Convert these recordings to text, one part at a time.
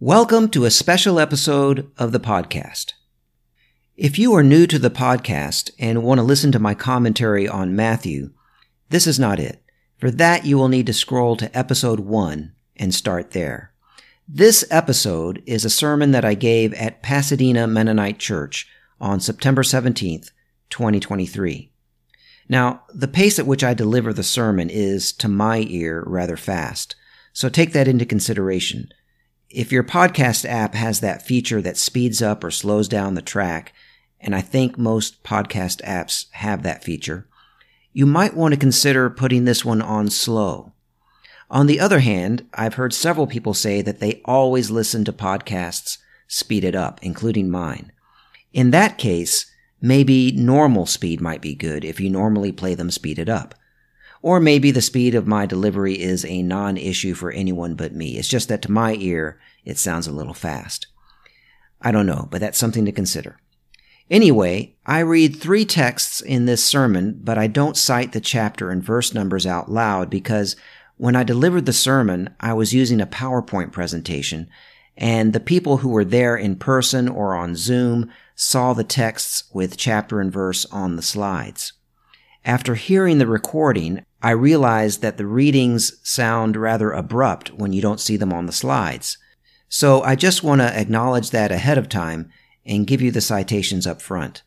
Welcome to a special episode of the podcast. If you are new to the podcast and want to listen to my commentary on Matthew, this is not it. For that, you will need to scroll to episode one and start there. This episode is a sermon that I gave at Pasadena Mennonite Church on September 17th, 2023. Now, the pace at which I deliver the sermon is, to my ear, rather fast. So take that into consideration. If your podcast app has that feature that speeds up or slows down the track, and I think most podcast apps have that feature, you might want to consider putting this one on slow. On the other hand, I've heard several people say that they always listen to podcasts speeded up, including mine. In that case, maybe normal speed might be good if you normally play them speeded up. Or maybe the speed of my delivery is a non-issue for anyone but me. It's just that to my ear, it sounds a little fast. I don't know, but that's something to consider. Anyway, I read three texts in this sermon, but I don't cite the chapter and verse numbers out loud because when I delivered the sermon, I was using a PowerPoint presentation, and the people who were there in person or on Zoom saw the texts with chapter and verse on the slides. After hearing the recording, I realized that the readings sound rather abrupt when you don't see them on the slides. So I just want to acknowledge that ahead of time and give you the citations up front.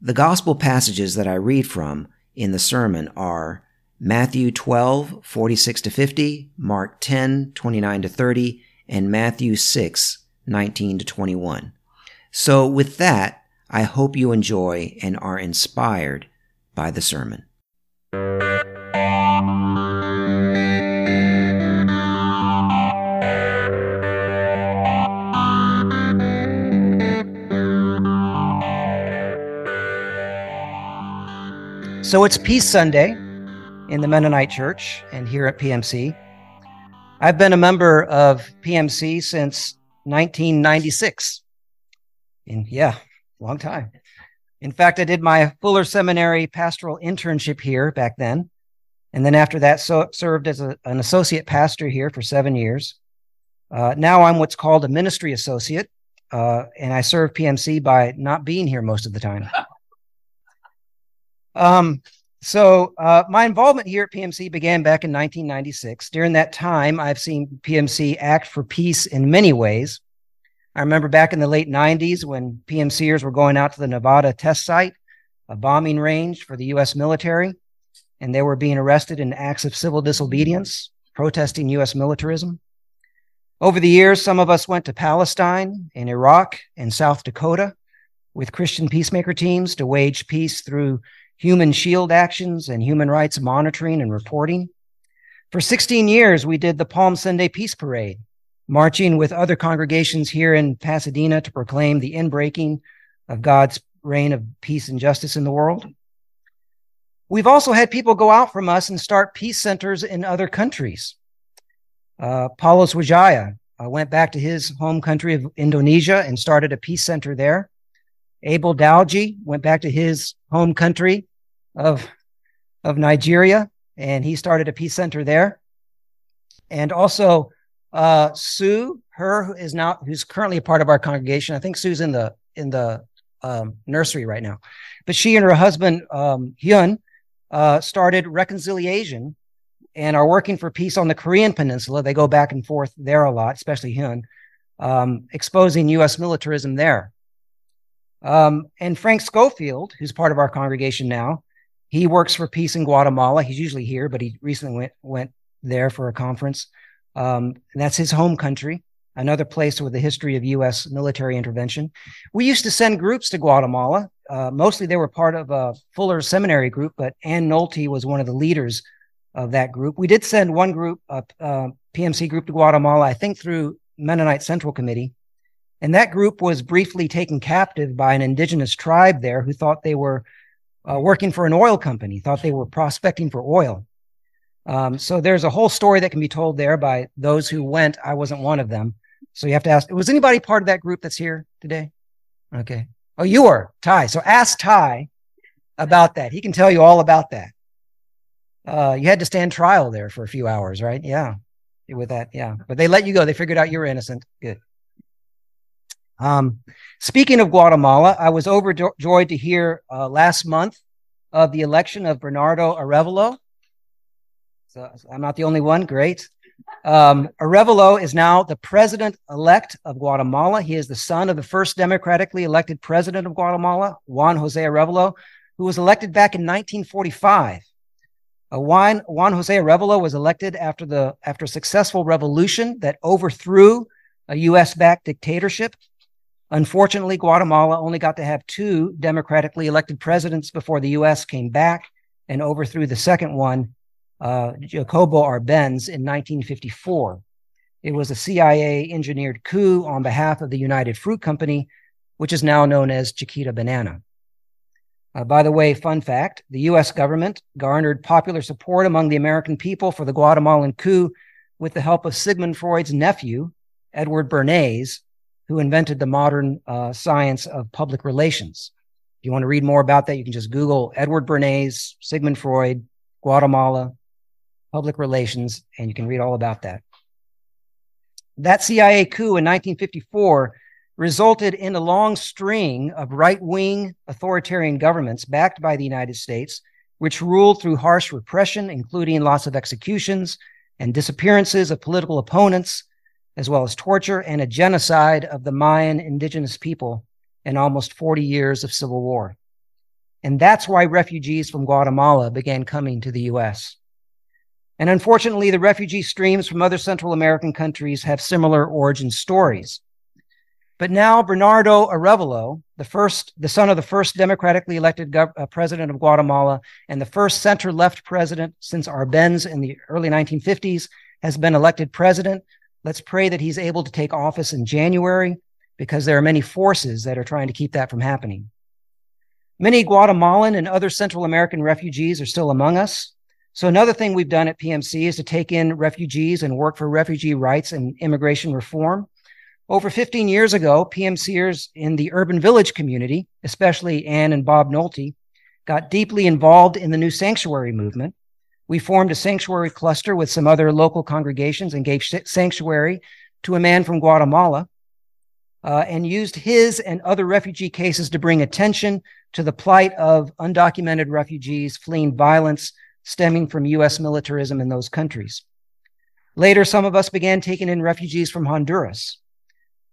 The gospel passages that I read from in the sermon are Matthew 12, 46 to 50, Mark 10, 29 to 30, and Matthew 6, 19 to 21. So with that, I hope you enjoy and are inspired by the sermon. So it's Peace Sunday in the Mennonite Church and here at PMC. I've been a member of PMC since 1996. And yeah, long time. In fact, I did my Fuller Seminary pastoral internship here back then. And then after that, so served as a, an associate pastor here for seven years. Uh, now I'm what's called a ministry associate, uh, and I serve PMC by not being here most of the time. Um, so, uh, my involvement here at PMC began back in 1996. During that time, I've seen PMC act for peace in many ways. I remember back in the late 90s when PMCers were going out to the Nevada test site, a bombing range for the U.S. military, and they were being arrested in acts of civil disobedience, protesting U.S. militarism. Over the years, some of us went to Palestine and Iraq and South Dakota with Christian peacemaker teams to wage peace through human shield actions and human rights monitoring and reporting. For 16 years, we did the Palm Sunday Peace Parade, marching with other congregations here in Pasadena to proclaim the inbreaking of God's reign of peace and justice in the world. We've also had people go out from us and start peace centers in other countries. Uh, Paulus Widjaja uh, went back to his home country of Indonesia and started a peace center there. Abel Dalji went back to his home country of of Nigeria, and he started a peace center there. And also, uh, Sue, her is now who's currently a part of our congregation. I think Sue's in the in the um, nursery right now, but she and her husband um, Hyun uh, started Reconciliation and are working for peace on the Korean Peninsula. They go back and forth there a lot, especially Hyun, um, exposing U.S. militarism there. Um, and Frank Schofield, who's part of our congregation now, he works for Peace in Guatemala. He's usually here, but he recently went went there for a conference. Um, that's his home country, another place with a history of U.S. military intervention. We used to send groups to Guatemala. Uh, mostly they were part of a Fuller Seminary group, but Ann Nolte was one of the leaders of that group. We did send one group, a uh, PMC group to Guatemala, I think through Mennonite Central Committee. And that group was briefly taken captive by an indigenous tribe there who thought they were uh, working for an oil company, thought they were prospecting for oil. Um, so there's a whole story that can be told there by those who went. I wasn't one of them. So you have to ask, was anybody part of that group that's here today? Okay. Oh, you were Ty. So ask Ty about that. He can tell you all about that. Uh, you had to stand trial there for a few hours, right? Yeah. With that. Yeah. But they let you go. They figured out you were innocent. Good. Um, speaking of Guatemala, I was overjoyed to hear uh, last month of the election of Bernardo Arevalo. So I'm not the only one. Great. Um, Arevalo is now the president elect of Guatemala. He is the son of the first democratically elected president of Guatemala, Juan Jose Arevalo, who was elected back in 1945. Uh, Juan, Juan Jose Arevalo was elected after the after a successful revolution that overthrew a U.S.-backed dictatorship. Unfortunately, Guatemala only got to have two democratically elected presidents before the U.S. came back and overthrew the second one, uh, Jacobo Arbenz, in 1954. It was a CIA engineered coup on behalf of the United Fruit Company, which is now known as Chiquita Banana. Uh, by the way, fun fact the US government garnered popular support among the American people for the Guatemalan coup with the help of Sigmund Freud's nephew, Edward Bernays, who invented the modern uh, science of public relations. If you want to read more about that, you can just Google Edward Bernays, Sigmund Freud, Guatemala, public relations, and you can read all about that. That CIA coup in 1954 resulted in a long string of right wing authoritarian governments backed by the United States, which ruled through harsh repression, including lots of executions and disappearances of political opponents, as well as torture and a genocide of the Mayan indigenous people and almost 40 years of civil war. And that's why refugees from Guatemala began coming to the US. And unfortunately, the refugee streams from other Central American countries have similar origin stories. But now Bernardo Arevalo, the first, the son of the first democratically elected gov- uh, president of Guatemala and the first center-left president since Arbenz in the early 1950s, has been elected president. Let's pray that he's able to take office in January because there are many forces that are trying to keep that from happening. Many Guatemalan and other Central American refugees are still among us. So another thing we've done at PMC is to take in refugees and work for refugee rights and immigration reform. Over 15 years ago, PMCers in the urban village community, especially Ann and Bob Nolte, got deeply involved in the new sanctuary movement. We formed a sanctuary cluster with some other local congregations and gave sanctuary to a man from Guatemala uh, and used his and other refugee cases to bring attention to the plight of undocumented refugees fleeing violence stemming from U.S. militarism in those countries. Later, some of us began taking in refugees from Honduras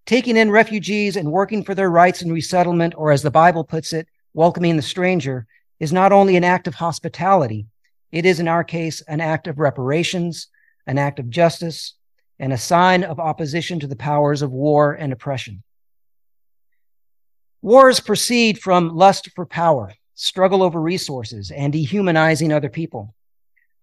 taking in refugees and working for their rights and resettlement, or as the Bible puts it, welcoming the stranger, is not only an act of hospitality, it is in our case an act of reparations, an act of justice, and a sign of opposition to the powers of war and oppression. Wars proceed from lust for power, struggle over resources, and dehumanizing other people.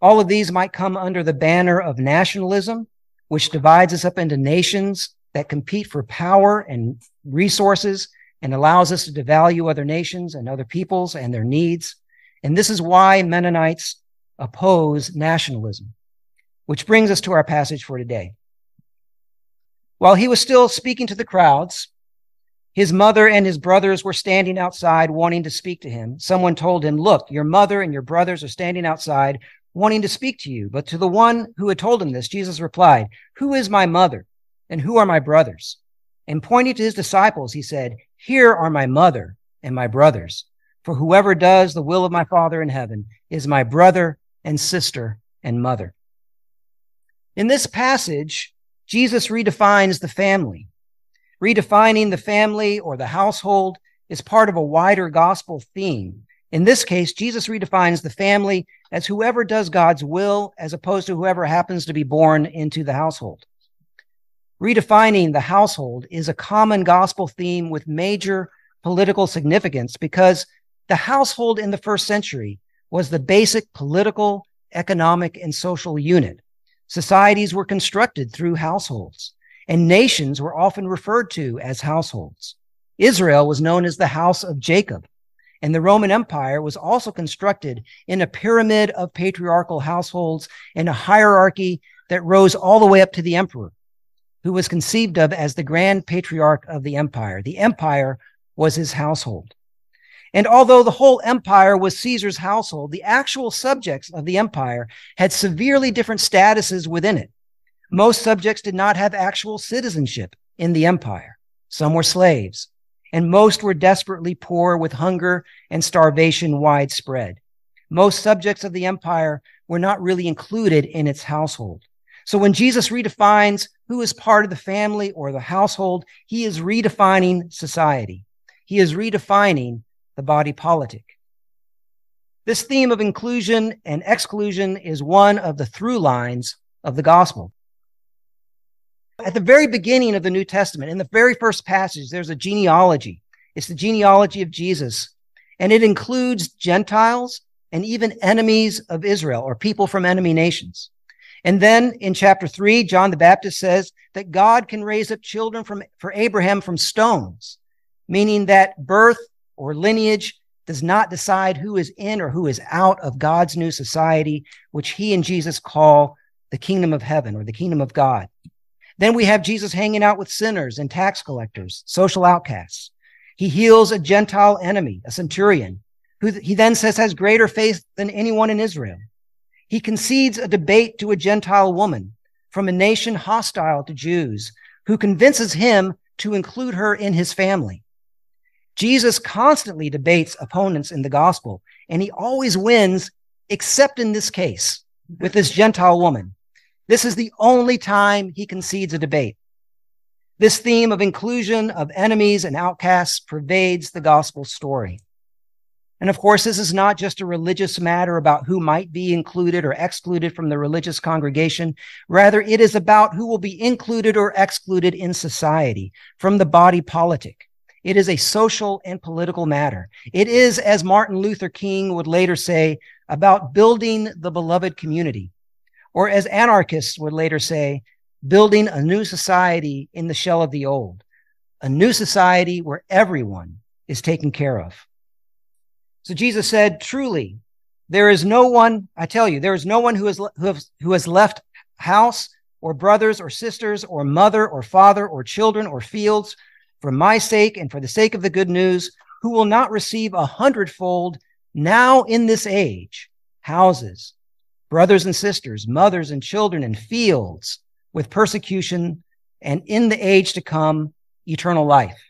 All of these might come under the banner of nationalism, which divides us up into nations that compete for power and resources and allows us to devalue other nations and other peoples and their needs. And this is why Mennonites oppose nationalism, which brings us to our passage for today. While he was still speaking to the crowds, his mother and his brothers were standing outside wanting to speak to him. Someone told him, Look, your mother and your brothers are standing outside wanting to speak to you. But to the one who had told him this, Jesus replied, Who is my mother and who are my brothers? And pointing to his disciples, he said, Here are my mother and my brothers. For whoever does the will of my Father in heaven is my brother and sister and mother. In this passage, Jesus redefines the family. Redefining the family or the household is part of a wider gospel theme. In this case, Jesus redefines the family as whoever does God's will as opposed to whoever happens to be born into the household. Redefining the household is a common gospel theme with major political significance because the household in the first century was the basic political, economic, and social unit. Societies were constructed through households, and nations were often referred to as households. Israel was known as the house of Jacob, and the Roman Empire was also constructed in a pyramid of patriarchal households and a hierarchy that rose all the way up to the emperor who was conceived of as the grand patriarch of the empire. The empire was his household. And although the whole empire was Caesar's household, the actual subjects of the empire had severely different statuses within it. Most subjects did not have actual citizenship in the empire. some were slaves, and most were desperately poor with hunger and starvation widespread. Most subjects of the empire were not really included in its household. So when Jesus redefines who is part of the family or the household, he is redefining society. He is redefining the body politic. This theme of inclusion and exclusion is one of the through lines of the gospel. At the very beginning of the New Testament, in the very first passage, there's a genealogy. It's the genealogy of Jesus, and it includes Gentiles and even enemies of Israel or people from enemy nations. And then in chapter three, John the Baptist says that God can raise up children from, for Abraham from stones, meaning that birth or lineage does not decide who is in or who is out of God's new society, which he and Jesus call the kingdom of heaven or the kingdom of God. Then we have Jesus hanging out with sinners and tax collectors, social outcasts. He heals a Gentile enemy, a centurion, who he then says has greater faith than anyone in Israel. He concedes a debate to a Gentile woman from a nation hostile to Jews who convinces him to include her in his family. Jesus constantly debates opponents in the gospel, and he always wins, except in this case with this Gentile woman. This is the only time he concedes a debate. This theme of inclusion of enemies and outcasts pervades the gospel story. And of course, this is not just a religious matter about who might be included or excluded from the religious congregation. Rather, it is about who will be included or excluded in society from the body politic. It is a social and political matter. It is, as Martin Luther King would later say, about building the beloved community. Or as anarchists would later say, building a new society in the shell of the old, a new society where everyone is taken care of. So Jesus said, truly, there is no one, I tell you, there is no one who has, who has, who has left house or brothers or sisters or mother or father or children or fields for my sake and for the sake of the good news, who will not receive a hundredfold now in this age houses, brothers and sisters, mothers and children and fields with persecution and in the age to come, eternal life.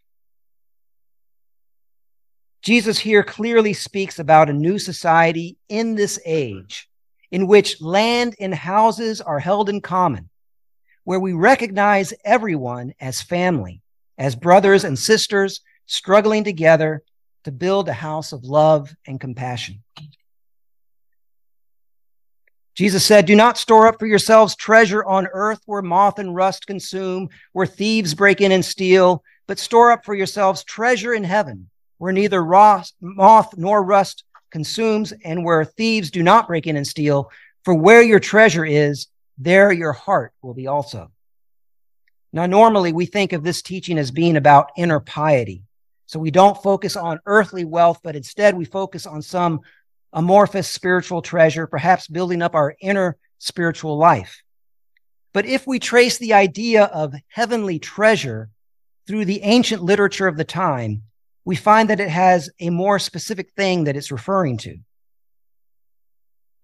Jesus here clearly speaks about a new society in this age in which land and houses are held in common, where we recognize everyone as family, as brothers and sisters struggling together to build a house of love and compassion. Jesus said, Do not store up for yourselves treasure on earth where moth and rust consume, where thieves break in and steal, but store up for yourselves treasure in heaven where neither moth nor rust consumes, and where thieves do not break in and steal. For where your treasure is, there your heart will be also. Now, normally we think of this teaching as being about inner piety. So we don't focus on earthly wealth, but instead we focus on some amorphous spiritual treasure, perhaps building up our inner spiritual life. But if we trace the idea of heavenly treasure through the ancient literature of the time, we find that it has a more specific thing that it's referring to.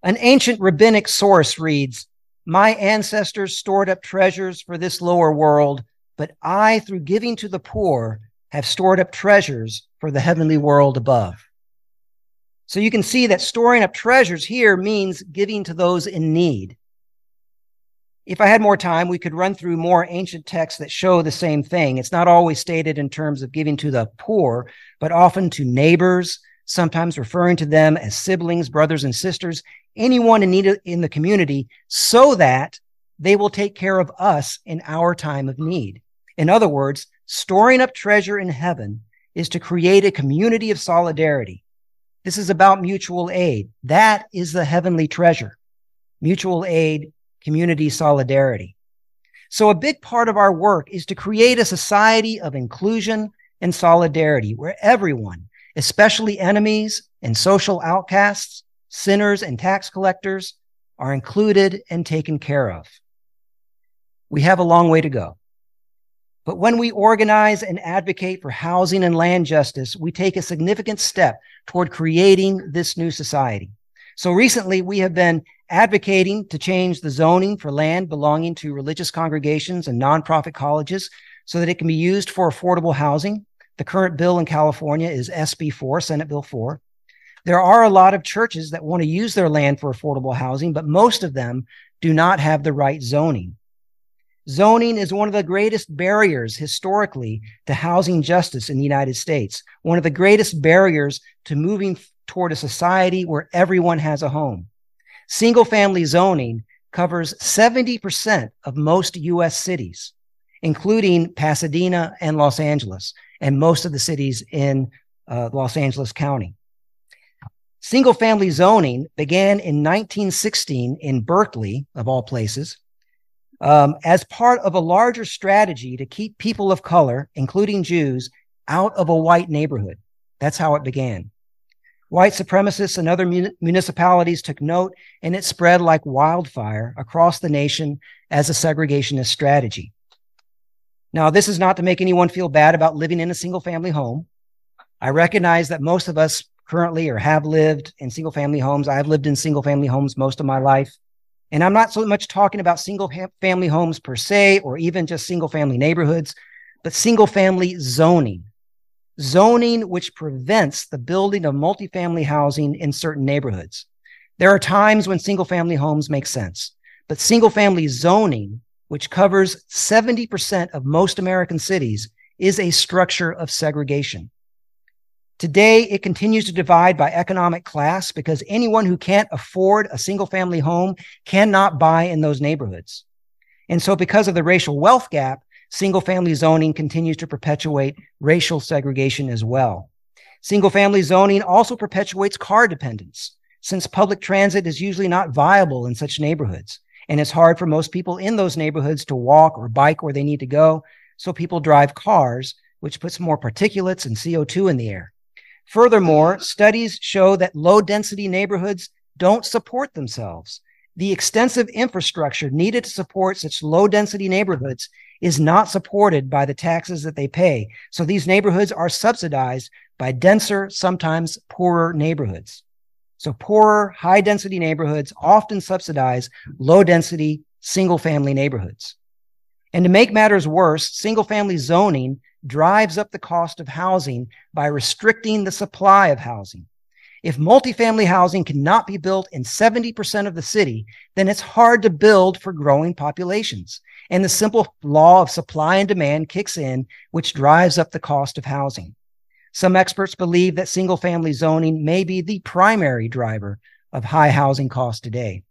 An ancient rabbinic source reads, My ancestors stored up treasures for this lower world, but I, through giving to the poor, have stored up treasures for the heavenly world above. So you can see that storing up treasures here means giving to those in need. If I had more time, we could run through more ancient texts that show the same thing. It's not always stated in terms of giving to the poor, but often to neighbors, sometimes referring to them as siblings, brothers and sisters, anyone in need in the community, so that they will take care of us in our time of need. In other words, storing up treasure in heaven is to create a community of solidarity. This is about mutual aid. That is the heavenly treasure. Mutual aid community solidarity. So a big part of our work is to create a society of inclusion and solidarity where everyone, especially enemies and social outcasts, sinners and tax collectors, are included and taken care of. We have a long way to go. But when we organize and advocate for housing and land justice, we take a significant step toward creating this new society. So recently, we have been advocating to change the zoning for land belonging to religious congregations and nonprofit colleges so that it can be used for affordable housing. The current bill in California is SB 4, Senate Bill 4. There are a lot of churches that want to use their land for affordable housing, but most of them do not have the right zoning. Zoning is one of the greatest barriers historically to housing justice in the United States, one of the greatest barriers to moving toward a society where everyone has a home. Single family zoning covers 70% of most US cities, including Pasadena and Los Angeles, and most of the cities in uh, Los Angeles County. Single family zoning began in 1916 in Berkeley, of all places, um, as part of a larger strategy to keep people of color, including Jews, out of a white neighborhood. That's how it began. White supremacists and other mun- municipalities took note, and it spread like wildfire across the nation as a segregationist strategy. Now, this is not to make anyone feel bad about living in a single family home. I recognize that most of us currently or have lived in single family homes. I've lived in single family homes most of my life. And I'm not so much talking about single family homes per se, or even just single family neighborhoods, but single family zoning zoning which prevents the building of multifamily housing in certain neighborhoods. There are times when single family homes make sense, but single family zoning, which covers 70% of most American cities, is a structure of segregation. Today, it continues to divide by economic class because anyone who can't afford a single family home cannot buy in those neighborhoods. And so, because of the racial wealth gap, Single family zoning continues to perpetuate racial segregation as well. Single family zoning also perpetuates car dependence, since public transit is usually not viable in such neighborhoods. And it's hard for most people in those neighborhoods to walk or bike where they need to go. So people drive cars, which puts more particulates and CO2 in the air. Furthermore, studies show that low density neighborhoods don't support themselves. The extensive infrastructure needed to support such low density neighborhoods is not supported by the taxes that they pay. So these neighborhoods are subsidized by denser, sometimes poorer neighborhoods. So poorer, high density neighborhoods often subsidize low density, single family neighborhoods. And to make matters worse, single family zoning drives up the cost of housing by restricting the supply of housing. If multifamily housing cannot be built in 70% of the city, then it's hard to build for growing populations. And the simple law of supply and demand kicks in, which drives up the cost of housing. Some experts believe that single family zoning may be the primary driver of high housing costs today.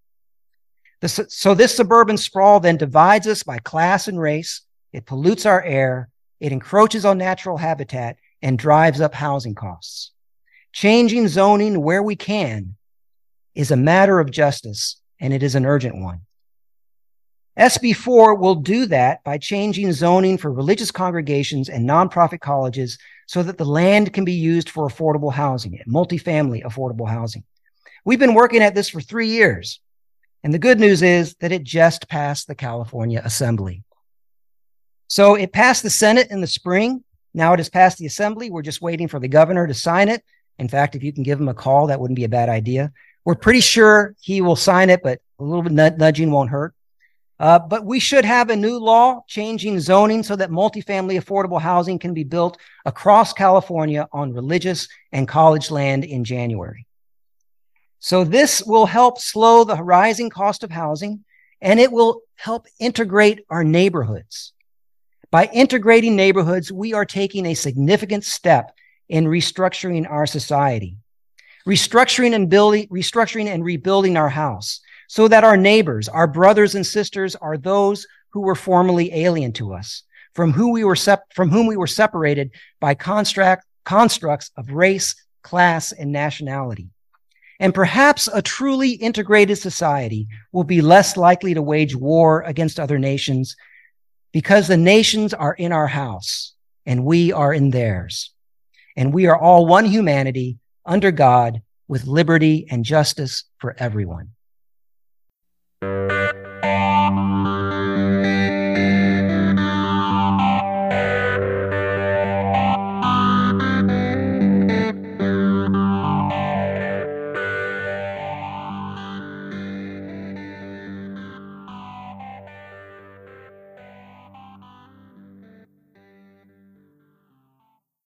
So this suburban sprawl then divides us by class and race. It pollutes our air. It encroaches on natural habitat and drives up housing costs. Changing zoning where we can is a matter of justice, and it is an urgent one. SB4 will do that by changing zoning for religious congregations and nonprofit colleges so that the land can be used for affordable housing, multifamily affordable housing. We've been working at this for three years. And the good news is that it just passed the California Assembly. So it passed the Senate in the spring. Now it has passed the Assembly. We're just waiting for the governor to sign it. In fact, if you can give him a call, that wouldn't be a bad idea. We're pretty sure he will sign it, but a little bit nudging won't hurt. Uh, but we should have a new law changing zoning so that multifamily affordable housing can be built across California on religious and college land in January. So this will help slow the rising cost of housing and it will help integrate our neighborhoods. By integrating neighborhoods, we are taking a significant step in restructuring our society, restructuring and building, restructuring and rebuilding our house so that our neighbors, our brothers and sisters are those who were formerly alien to us, from who we were sep- from whom we were separated by construct, constructs of race, class, and nationality. And perhaps a truly integrated society will be less likely to wage war against other nations because the nations are in our house and we are in theirs and we are all one humanity under God with liberty and justice for everyone.